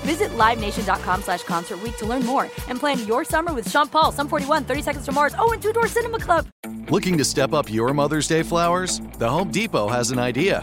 Visit LiveNation.com slash Concert to learn more and plan your summer with Sean Paul, Sum 41, 30 Seconds to Mars, oh, and Two Door Cinema Club. Looking to step up your Mother's Day flowers? The Home Depot has an idea.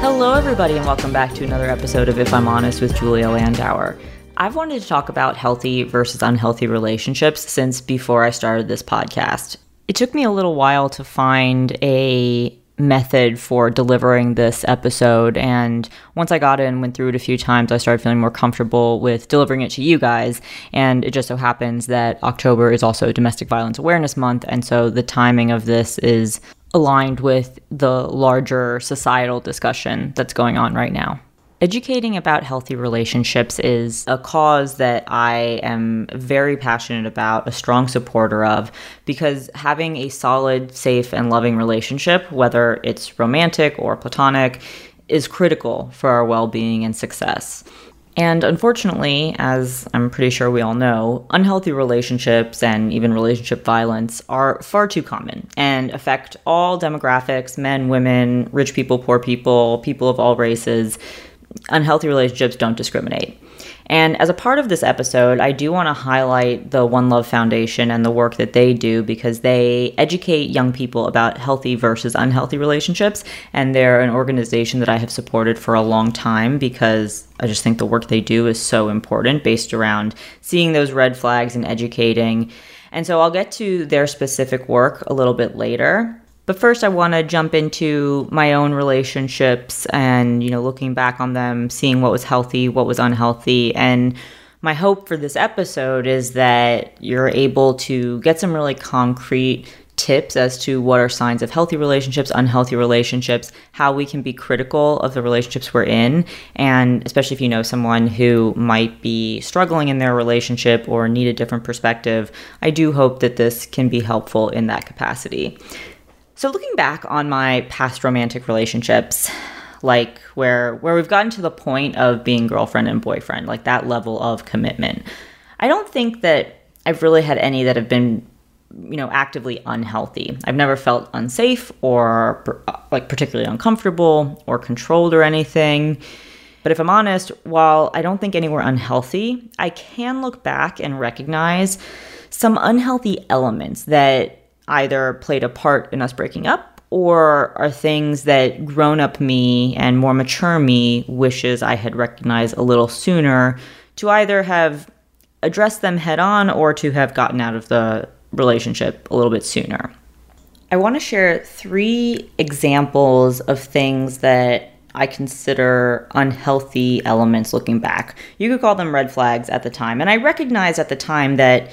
Hello, everybody, and welcome back to another episode of If I'm Honest with Julia Landauer. I've wanted to talk about healthy versus unhealthy relationships since before I started this podcast. It took me a little while to find a method for delivering this episode. And once I got it and went through it a few times, I started feeling more comfortable with delivering it to you guys. And it just so happens that October is also Domestic Violence Awareness Month. And so the timing of this is aligned with the larger societal discussion that's going on right now. Educating about healthy relationships is a cause that I am very passionate about, a strong supporter of, because having a solid, safe, and loving relationship, whether it's romantic or platonic, is critical for our well being and success. And unfortunately, as I'm pretty sure we all know, unhealthy relationships and even relationship violence are far too common and affect all demographics men, women, rich people, poor people, people of all races unhealthy relationships don't discriminate. And as a part of this episode, I do want to highlight the One Love Foundation and the work that they do because they educate young people about healthy versus unhealthy relationships. And they're an organization that I have supported for a long time because I just think the work they do is so important based around seeing those red flags and educating. And so I'll get to their specific work a little bit later. But first, I want to jump into my own relationships and, you know, looking back on them, seeing what was healthy, what was unhealthy. And my hope for this episode is that you're able to get some really concrete tips as to what are signs of healthy relationships, unhealthy relationships, how we can be critical of the relationships we're in, and especially if you know someone who might be struggling in their relationship or need a different perspective, I do hope that this can be helpful in that capacity. So looking back on my past romantic relationships, like where where we've gotten to the point of being girlfriend and boyfriend, like that level of commitment. I don't think that I've really had any that have been you know actively unhealthy. I've never felt unsafe or uh, like particularly uncomfortable or controlled or anything. But if I'm honest, while I don't think any were unhealthy, I can look back and recognize some unhealthy elements that either played a part in us breaking up or are things that grown up me and more mature me wishes I had recognized a little sooner to either have addressed them head on or to have gotten out of the relationship a little bit sooner. I want to share three examples of things that I consider unhealthy elements looking back. You could call them red flags at the time. And I recognized at the time that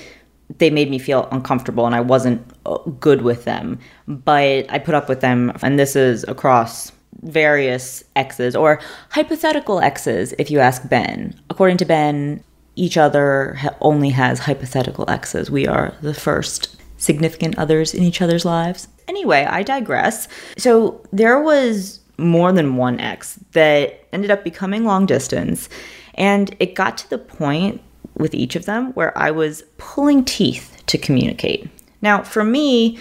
they made me feel uncomfortable and I wasn't uh, good with them. But I put up with them, and this is across various exes or hypothetical exes, if you ask Ben. According to Ben, each other only has hypothetical exes. We are the first significant others in each other's lives. Anyway, I digress. So there was more than one ex that ended up becoming long distance. And it got to the point with each of them where I was pulling teeth to communicate. Now, for me,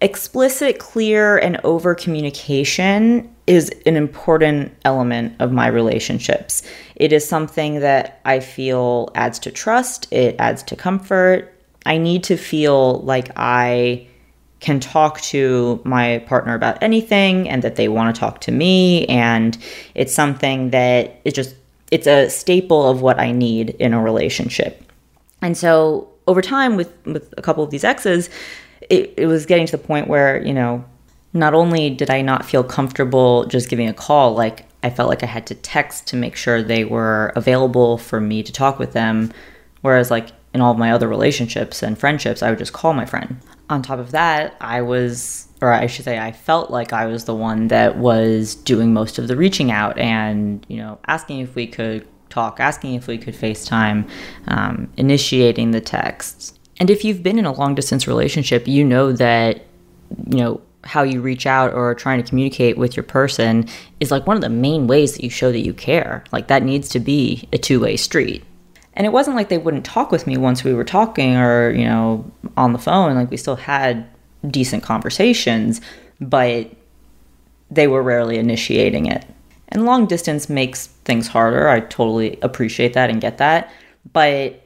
explicit, clear, and over communication is an important element of my relationships. It is something that I feel adds to trust, it adds to comfort. I need to feel like I can talk to my partner about anything and that they want to talk to me and it's something that it just it's a staple of what I need in a relationship. And so over time with with a couple of these exes, it, it was getting to the point where, you know, not only did I not feel comfortable just giving a call, like I felt like I had to text to make sure they were available for me to talk with them. Whereas, like in all of my other relationships and friendships, I would just call my friend. On top of that, I was, or I should say, I felt like I was the one that was doing most of the reaching out and, you know, asking if we could talk, asking if we could FaceTime, um, initiating the texts. And if you've been in a long distance relationship, you know that, you know, how you reach out or trying to communicate with your person is like one of the main ways that you show that you care. Like that needs to be a two way street. And it wasn't like they wouldn't talk with me once we were talking or, you know, on the phone. Like we still had decent conversations, but they were rarely initiating it. And long distance makes things harder. I totally appreciate that and get that. But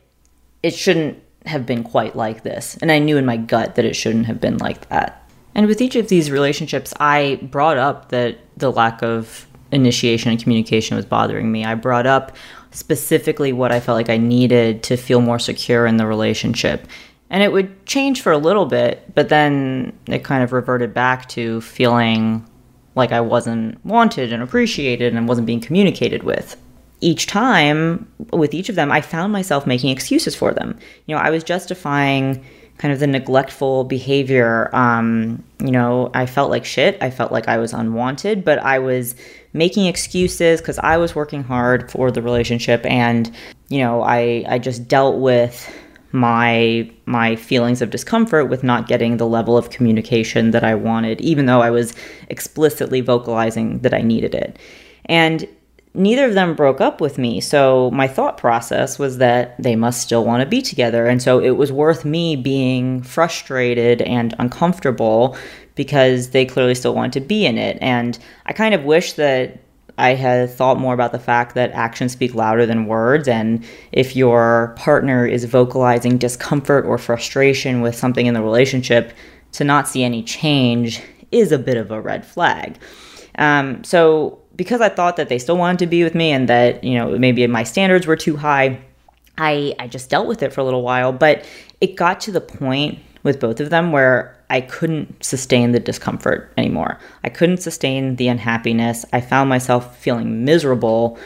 it shouldn't have been quite like this. And I knew in my gut that it shouldn't have been like that. And with each of these relationships, I brought up that the lack of initiation and communication was bothering me. I brought up specifically what I felt like I needed to feel more secure in the relationship. And it would change for a little bit, but then it kind of reverted back to feeling like I wasn't wanted and appreciated and wasn't being communicated with each time with each of them, I found myself making excuses for them. You know, I was justifying kind of the neglectful behavior. Um, you know, I felt like shit. I felt like I was unwanted, but I was making excuses because I was working hard for the relationship, and you know, I I just dealt with my my feelings of discomfort with not getting the level of communication that I wanted, even though I was explicitly vocalizing that I needed it. And neither of them broke up with me. So my thought process was that they must still want to be together. And so it was worth me being frustrated and uncomfortable because they clearly still want to be in it. And I kind of wish that I had thought more about the fact that actions speak louder than words. And if your partner is vocalizing discomfort or frustration with something in the relationship, to not see any change is a bit of a red flag. Um, so because I thought that they still wanted to be with me and that, you know, maybe my standards were too high, I, I just dealt with it for a little while. But it got to the point with both of them where I couldn't sustain the discomfort anymore. I couldn't sustain the unhappiness. I found myself feeling miserable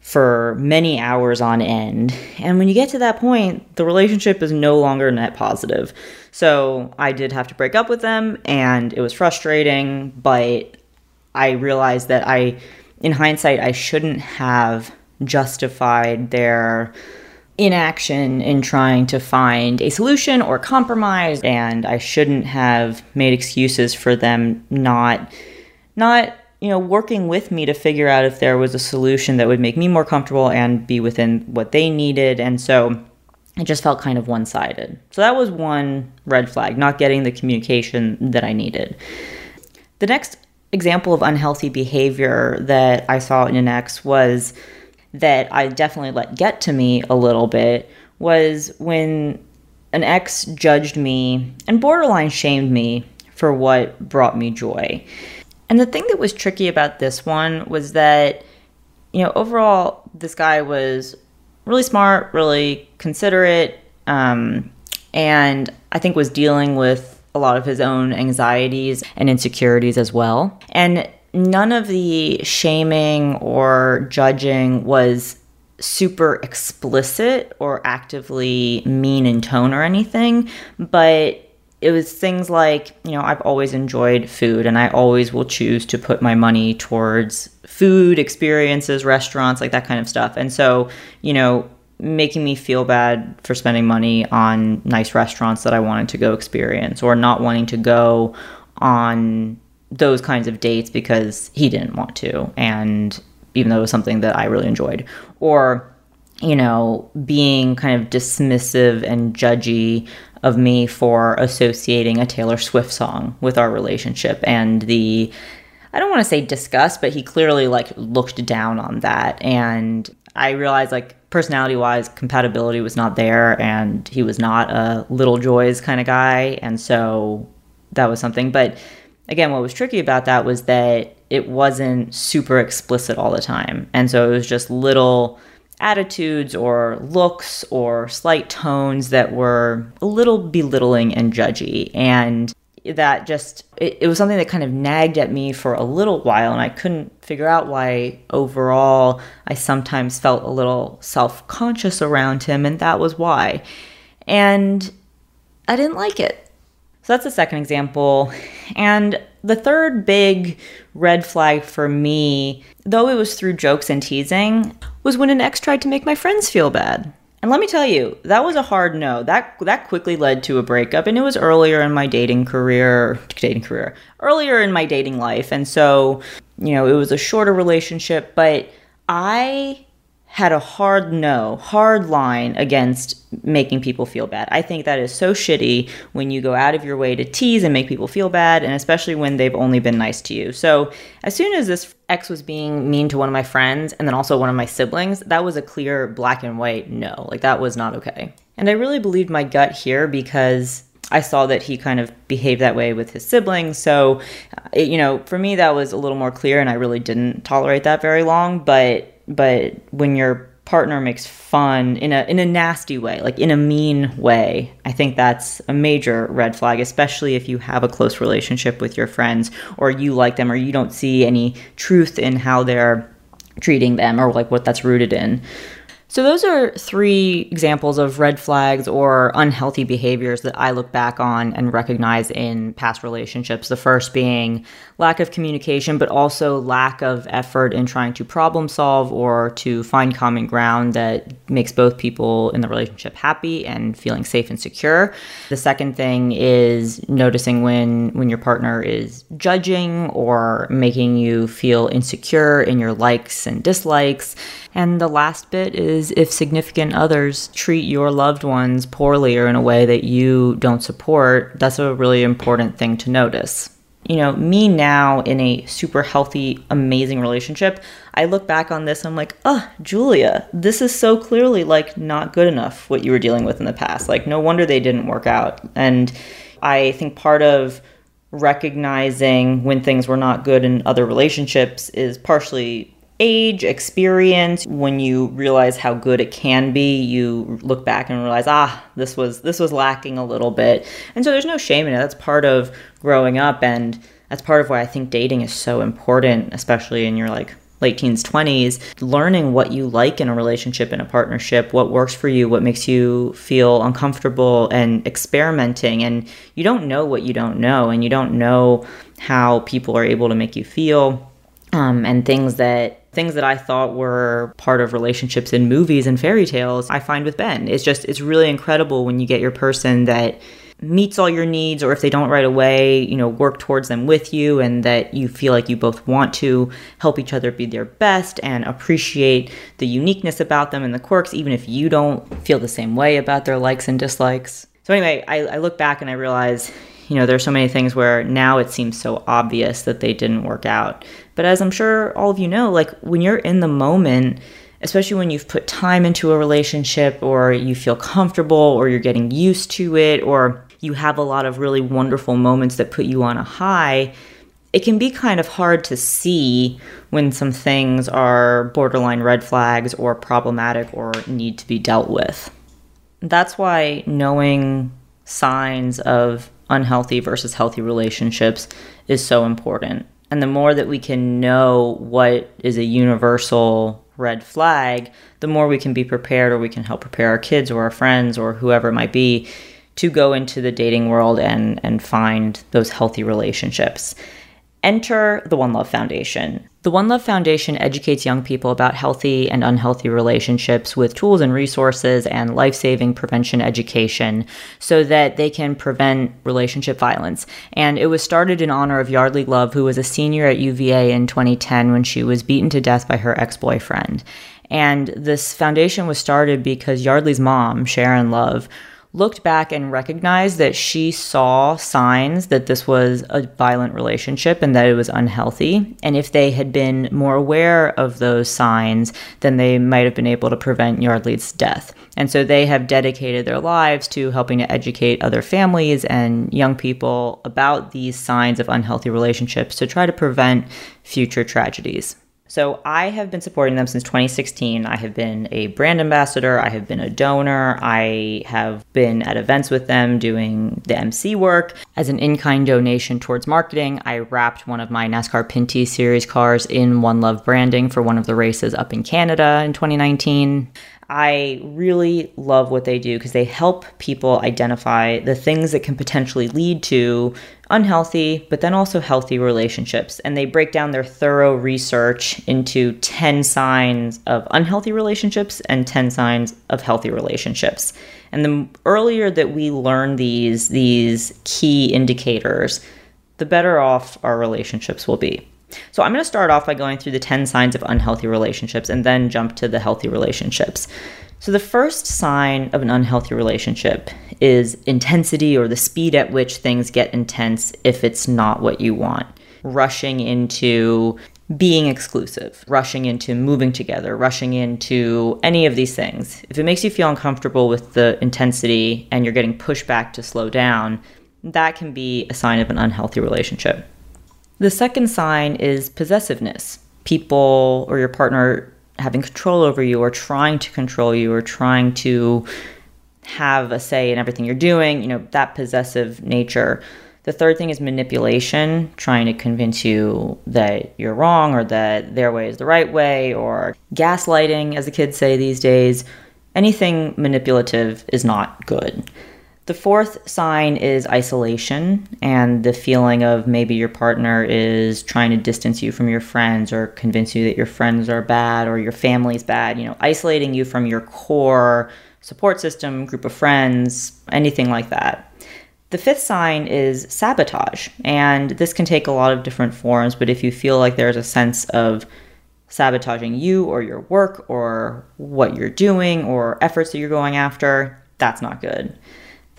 for many hours on end. And when you get to that point, the relationship is no longer net positive. So I did have to break up with them, and it was frustrating, but I realized that I, in hindsight, I shouldn't have justified their inaction in trying to find a solution or compromise and I shouldn't have made excuses for them not not you know working with me to figure out if there was a solution that would make me more comfortable and be within what they needed and so it just felt kind of one-sided. So that was one red flag, not getting the communication that I needed. The next example of unhealthy behavior that I saw in an ex was that I definitely let get to me a little bit was when an ex judged me and borderline shamed me for what brought me joy. And the thing that was tricky about this one was that, you know, overall, this guy was really smart, really considerate, um, and I think was dealing with a lot of his own anxieties and insecurities as well. And none of the shaming or judging was super explicit or actively mean in tone or anything, but it was things like, you know, I've always enjoyed food and I always will choose to put my money towards food, experiences, restaurants, like that kind of stuff. And so, you know, making me feel bad for spending money on nice restaurants that I wanted to go experience or not wanting to go on those kinds of dates because he didn't want to and even though it was something that I really enjoyed. Or you know, being kind of dismissive and judgy of me for associating a Taylor Swift song with our relationship and the I don't want to say disgust, but he clearly like looked down on that. And I realized like personality wise compatibility was not there and he was not a little joys kind of guy and so that was something. But again what was tricky about that was that it wasn't super explicit all the time and so it was just little attitudes or looks or slight tones that were a little belittling and judgy. And that just, it, it, was something that kind of nagged at me for a little while. And I couldn't figure out why overall I sometimes felt a little self conscious around him. And that was why. And I didn't like it. So that's the second example. And the third big red flag for me, though it was through jokes and teasing, was when an ex tried to make my friends feel bad. And let me tell you, that was a hard no. That that quickly led to a breakup and it was earlier in my dating career, dating career, earlier in my dating life. And so, you know, it was a shorter relationship, but I had a hard no, hard line against making people feel bad. I think that is so shitty when you go out of your way to tease and make people feel bad, and especially when they've only been nice to you. So, as soon as this ex was being mean to one of my friends and then also one of my siblings, that was a clear black and white no. Like, that was not okay. And I really believed my gut here because I saw that he kind of behaved that way with his siblings. So, uh, it, you know, for me, that was a little more clear, and I really didn't tolerate that very long. But but when your partner makes fun in a in a nasty way, like in a mean way, I think that's a major red flag, especially if you have a close relationship with your friends or you like them or you don't see any truth in how they're treating them or like what that's rooted in. So, those are three examples of red flags or unhealthy behaviors that I look back on and recognize in past relationships. The first being lack of communication, but also lack of effort in trying to problem solve or to find common ground that makes both people in the relationship happy and feeling safe and secure. The second thing is noticing when, when your partner is judging or making you feel insecure in your likes and dislikes. And the last bit is if significant others treat your loved ones poorly or in a way that you don't support, that's a really important thing to notice. You know, me now in a super healthy, amazing relationship, I look back on this, and I'm like, oh, Julia, this is so clearly like not good enough what you were dealing with in the past. Like, no wonder they didn't work out. And I think part of recognizing when things were not good in other relationships is partially age, experience, when you realize how good it can be, you look back and realize, ah, this was this was lacking a little bit. And so there's no shame in it. That's part of growing up and that's part of why I think dating is so important, especially in your like late teens, 20s, learning what you like in a relationship, in a partnership, what works for you, what makes you feel uncomfortable, and experimenting. And you don't know what you don't know, and you don't know how people are able to make you feel. Um, and things that things that I thought were part of relationships in movies and fairy tales, I find with Ben. It's just, it's really incredible when you get your person that meets all your needs or if they don't right away you know work towards them with you and that you feel like you both want to help each other be their best and appreciate the uniqueness about them and the quirks even if you don't feel the same way about their likes and dislikes so anyway i, I look back and i realize you know there's so many things where now it seems so obvious that they didn't work out but as I'm sure all of you know, like when you're in the moment, especially when you've put time into a relationship or you feel comfortable or you're getting used to it or you have a lot of really wonderful moments that put you on a high, it can be kind of hard to see when some things are borderline red flags or problematic or need to be dealt with. That's why knowing signs of unhealthy versus healthy relationships is so important. And the more that we can know what is a universal red flag, the more we can be prepared or we can help prepare our kids or our friends or whoever it might be to go into the dating world and and find those healthy relationships. Enter the One Love Foundation. The One Love Foundation educates young people about healthy and unhealthy relationships with tools and resources and life saving prevention education so that they can prevent relationship violence. And it was started in honor of Yeardley Love, who was a senior at UVA in 2010 when she was beaten to death by her ex boyfriend. And this foundation was started because Yeardley's mom, Sharon Love, looked back and recognized that she saw signs that this was a violent relationship and that it was unhealthy. And if they had been more aware of those signs, then they might have been able to prevent Yeardley's death. And so they have dedicated their lives to helping to educate other families and young people about these signs of unhealthy relationships to try to prevent future tragedies. So I have been supporting them since 2016. I have been a brand ambassador, I have been a donor, I have been at events with them doing the MC work. As an in kind donation towards marketing, I wrapped one of my NASCAR Pinty Series cars in One Love branding for one of the races up in Canada in 2019. I really love what they do because they help people identify the things that can potentially lead to unhealthy, but then also healthy relationships. And they break down their thorough research into 10 signs of unhealthy relationships and 10 signs of healthy relationships. And the earlier that we learn these, these key indicators, the better off our relationships will be. So I'm going to start off by going through the 10 signs of unhealthy relationships and then jump to the healthy relationships. So the first sign of an unhealthy relationship is intensity or the speed at which things get intense if it's not what you want. Rushing into being exclusive, rushing into moving together, rushing into any of these things. If it makes you feel uncomfortable with the intensity and you're getting pushed back to slow down, that can be a sign of an unhealthy relationship. The second sign is possessiveness. People or your partner having control over you or trying to control you or trying to have a say in everything you're doing, you know, that possessive nature. The third thing is manipulation, trying to convince you that you're wrong or that their way is the right way, or gaslighting, as the kids say these days. Anything manipulative is not good. The fourth sign is isolation and the feeling of maybe your partner is trying to distance you from your friends or convince you that your friends are bad or your family's bad, you know, isolating you from your core support system, group of friends, anything like that. The fifth sign is sabotage, and this can take a lot of different forms, but if you feel like there's a sense of sabotaging you or your work or what you're doing or efforts that you're going after, that's not good.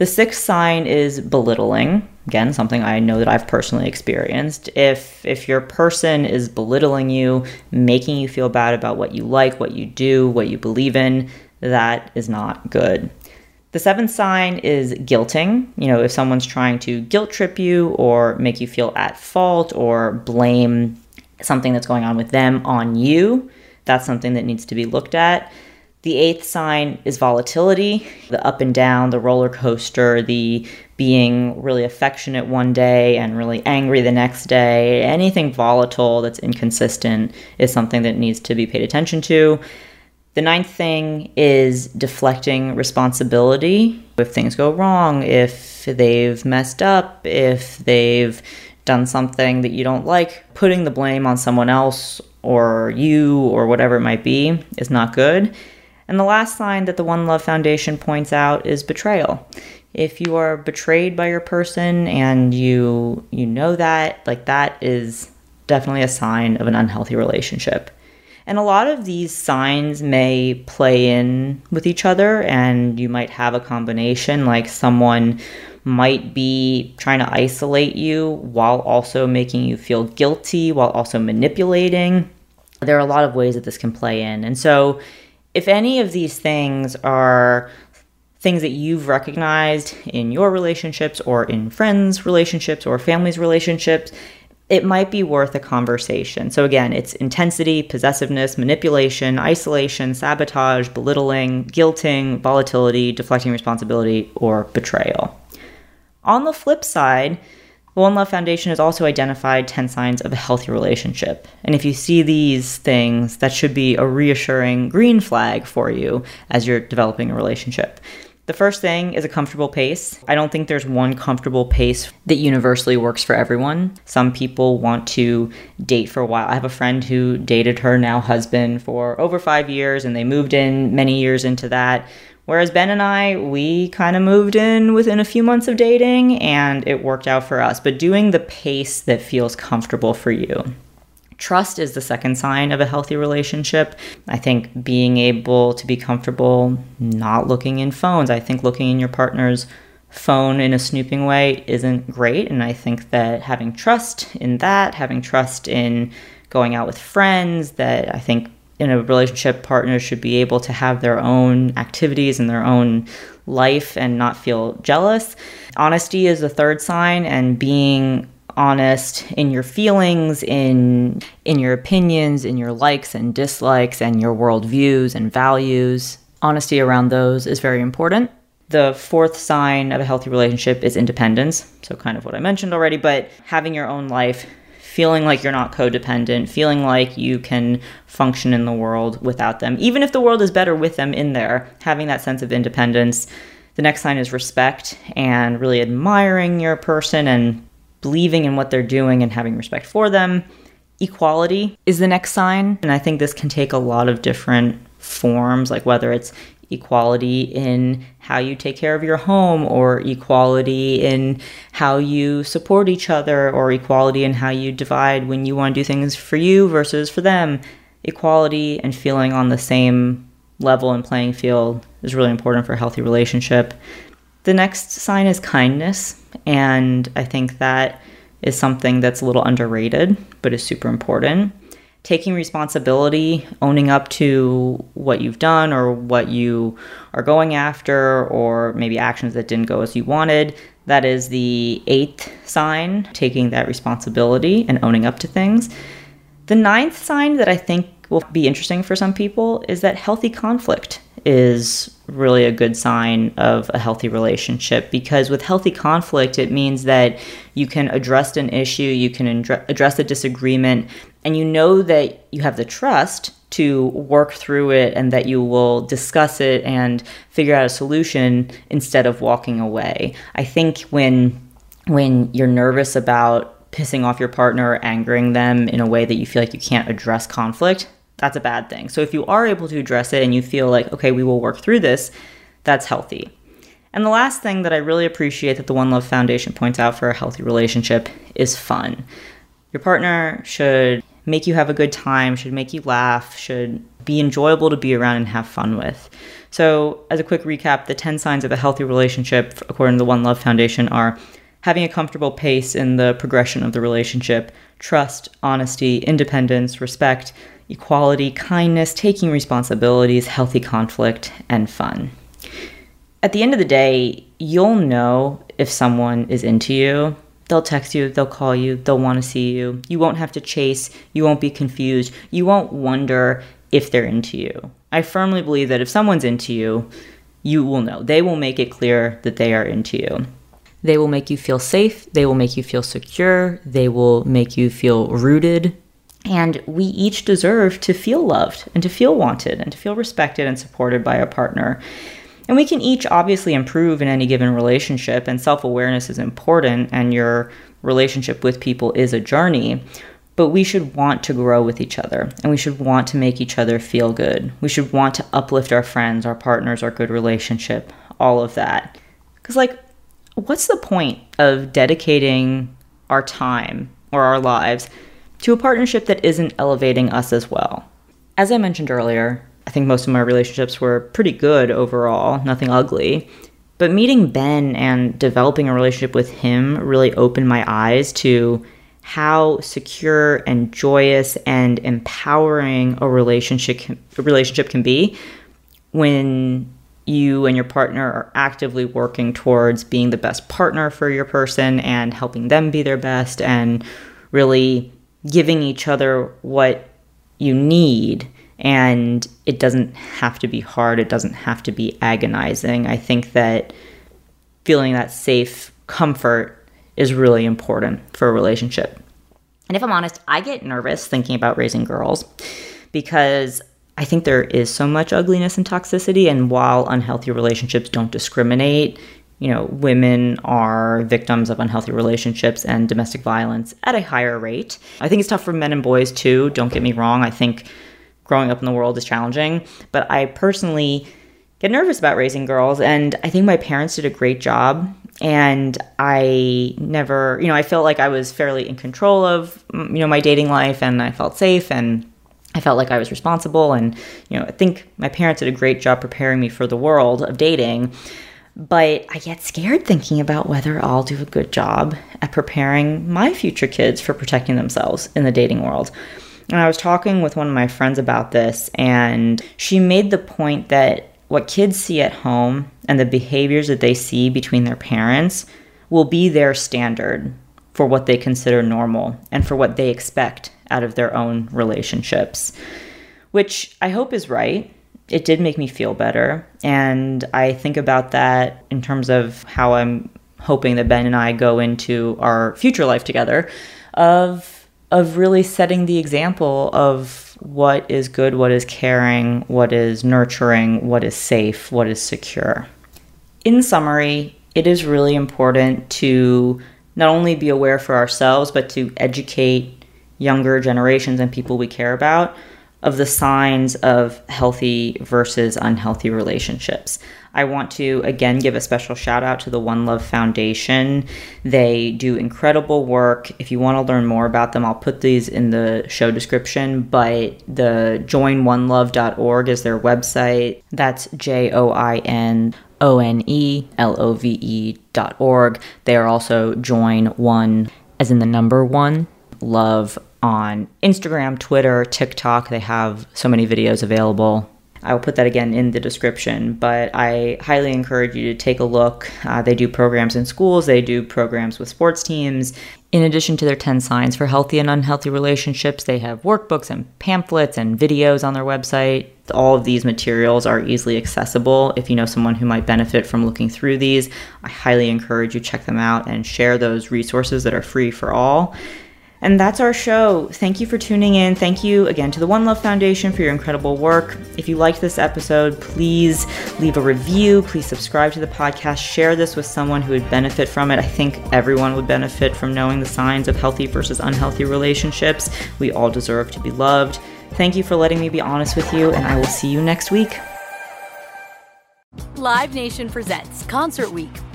The sixth sign is belittling. Again, something I know that I've personally experienced. If if your person is belittling you, making you feel bad about what you like, what you do, what you believe in, that is not good. The seventh sign is guilting. You know, if someone's trying to guilt trip you or make you feel at fault or blame something that's going on with them on you, that's something that needs to be looked at. The eighth sign is volatility, the up and down, the roller coaster, the being really affectionate one day and really angry the next day. Anything volatile that's inconsistent is something that needs to be paid attention to. The ninth thing is deflecting responsibility. If things go wrong, if they've messed up, if they've done something that you don't like, putting the blame on someone else or you or whatever it might be is not good. And the last sign that the One Love Foundation points out is betrayal. If you are betrayed by your person and you you know that, like that is definitely a sign of an unhealthy relationship. And a lot of these signs may play in with each other and you might have a combination like someone might be trying to isolate you while also making you feel guilty, while also manipulating. There are a lot of ways that this can play in. And so if any of these things are things that you've recognized in your relationships or in friends' relationships or families' relationships, it might be worth a conversation. So, again, it's intensity, possessiveness, manipulation, isolation, sabotage, belittling, guilting, volatility, deflecting responsibility, or betrayal. On the flip side, the One Love Foundation has also identified 10 signs of a healthy relationship. And if you see these things, that should be a reassuring green flag for you as you're developing a relationship. The first thing is a comfortable pace. I don't think there's one comfortable pace that universally works for everyone. Some people want to date for a while. I have a friend who dated her now husband for over five years and they moved in many years into that. Whereas Ben and I, we kind of moved in within a few months of dating and it worked out for us. But doing the pace that feels comfortable for you. Trust is the second sign of a healthy relationship. I think being able to be comfortable not looking in phones, I think looking in your partner's phone in a snooping way isn't great. And I think that having trust in that, having trust in going out with friends, that I think in a relationship, partners should be able to have their own activities and their own life and not feel jealous. Honesty is the third sign, and being honest in your feelings, in in your opinions, in your likes and dislikes, and your worldviews and values. Honesty around those is very important. The fourth sign of a healthy relationship is independence. So, kind of what I mentioned already, but having your own life, feeling like you're not codependent, feeling like you can function in the world without them, even if the world is better with them in there, having that sense of independence. The next sign is respect and really admiring your person and believing in what they're doing and having respect for them. Equality is the next sign. And I think this can take a lot of different forms, like whether it's equality in how you take care of your home, or equality in how you support each other, or equality in how you divide when you want to do things for you versus for them. Equality and feeling on the same level and playing field is really important for a healthy relationship. The next sign is kindness. And I think that is something that's a little underrated, but is super important. Taking responsibility, owning up to what you've done or what you are going after, or maybe actions that didn't go as you wanted. That is the eighth sign, taking that responsibility and owning up to things. The ninth sign that I think will be interesting for some people is that healthy conflict is really a good sign of a healthy relationship because with healthy conflict it means that you can address an issue you can address a disagreement and you know that you have the trust to work through it and that you will discuss it and figure out a solution instead of walking away i think when when you're nervous about pissing off your partner or angering them in a way that you feel like you can't address conflict that's a bad thing. So if you are able to address it and you feel like, okay, we will work through this, that's healthy. And the last thing that I really appreciate that the One Love Foundation points out for a healthy relationship is fun. Your partner should make you have a good time, should make you laugh, should be enjoyable to be around and have fun with. So, as a quick recap, the 10 signs of a healthy relationship, according to the One Love Foundation, are having a comfortable pace in the progression of the relationship, trust, honesty, independence, respect, equality, kindness, taking responsibilities, healthy conflict, and fun. At the end of the day, you'll know if someone is into you. They'll text you, they'll call you, they'll want to see you. You won't have to chase, you won't be confused, you won't wonder if they're into you. I firmly believe that if someone's into you, you will know. They will make it clear that they are into you. They will make you feel safe, they will make you feel secure, they will make you feel rooted and we each deserve to feel loved and to feel wanted and to feel respected and supported by a partner. And we can each obviously improve in any given relationship, and self awareness is important, and your relationship with people is a journey. But we should want to grow with each other, and we should want to make each other feel good. We should want to uplift our friends, our partners, our good relationship, all of that. Because, like, what's the point of dedicating our time or our lives to a partnership that isn't elevating us as well. As I mentioned earlier, I think most of my relationships were pretty good overall, nothing ugly. But meeting Ben and developing a relationship with him really opened my eyes to how secure and joyous and empowering a relationship can, a relationship can be when you and your partner are actively working towards being the best partner for your person and helping them be their best and really giving each other what you need and it doesn't have to be hard it doesn't have to be agonizing i think that feeling that safe comfort is really important for a relationship and if i'm honest i get nervous thinking about raising girls because I think there is so much ugliness and toxicity. And while unhealthy relationships don't discriminate, you know, women are victims of unhealthy relationships and domestic violence at a higher rate. I think it's tough for men and boys too. Don't get me wrong. I think growing up in the world is challenging, but I personally get nervous about raising girls. And I think my parents did a great job. And I never, you know, I felt like I was fairly in control of, you know, my dating life and I felt safe and I felt like I was responsible. And, you know, I think my parents did a great job preparing me for the world of dating. But I get scared thinking about whether I'll do a good job at preparing my future kids for protecting themselves in the dating world. And I was talking with one of my friends about this, and she made the point that what kids see at home and the behaviors that they see between their parents will be their standard for what they consider normal and for what they expect out of their own relationships, which I hope is right. It did make me feel better. And I think about that in terms of how I'm hoping that Ben and I go into our future life together of of really setting the example of what is good, what is caring, what is nurturing, what is safe, what is secure. In summary, it is really important to not only be aware for ourselves, but to educate younger generations and people we care about of the signs of healthy versus unhealthy relationships. I want to again give a special shout out to the One Love Foundation. They do incredible work. If you want to learn more about them, I'll put these in the show description. But the joinonelove.org is their website. That's J O I N O N E L O V E dot org. They are also Join One, as in the number one, love on Instagram, Twitter, TikTok. They have so many videos available. I will put that again in the description, but I highly encourage you to take a look. Uh, they do programs in schools, they do programs with sports teams. In addition to their 10 signs for healthy and unhealthy relationships, they have workbooks and pamphlets and videos on their website. All of these materials are easily accessible. If you know someone who might benefit from looking through these, I highly encourage you check them out and share those resources that are free for all. And that's our show. Thank you for tuning in. Thank you again to the One Love Foundation for your incredible work. If you liked this episode, please leave a review. Please subscribe to the podcast. Share this with someone who would benefit from it. I think everyone would benefit from knowing the signs of healthy versus unhealthy relationships. We all deserve to be loved. Thank you for letting me be honest with you, and I will see you next week. Live Nation presents Concert Week.